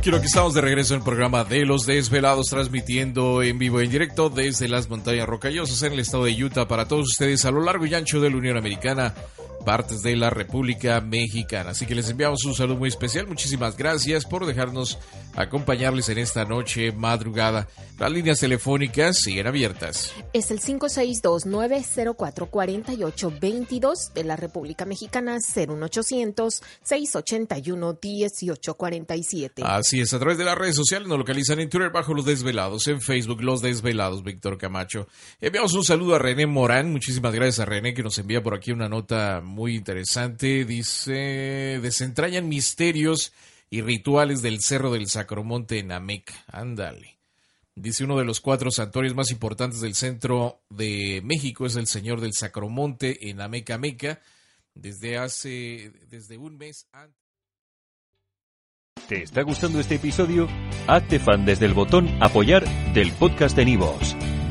Quiero que estamos de regreso en el programa de Los Desvelados, transmitiendo en vivo y en directo desde las montañas rocallosas en el estado de Utah. Para todos ustedes a lo largo y ancho de la Unión Americana partes de la República Mexicana. Así que les enviamos un saludo muy especial. Muchísimas gracias por dejarnos acompañarles en esta noche madrugada. Las líneas telefónicas siguen abiertas. Es el 562-904-4822 de la República Mexicana, 01800-681-1847. Así es, a través de las redes sociales nos localizan en Twitter bajo Los Desvelados, en Facebook Los Desvelados, Víctor Camacho. Enviamos un saludo a René Morán. Muchísimas gracias a René que nos envía por aquí una nota muy interesante. Dice, desentrañan misterios y rituales del Cerro del Sacromonte en Ameca. Ándale. Dice uno de los cuatro santuarios más importantes del centro de México es el Señor del Sacromonte en Ameca Meca. Desde hace, desde un mes antes. ¿Te está gustando este episodio? Hazte fan desde el botón apoyar del podcast de Nivos.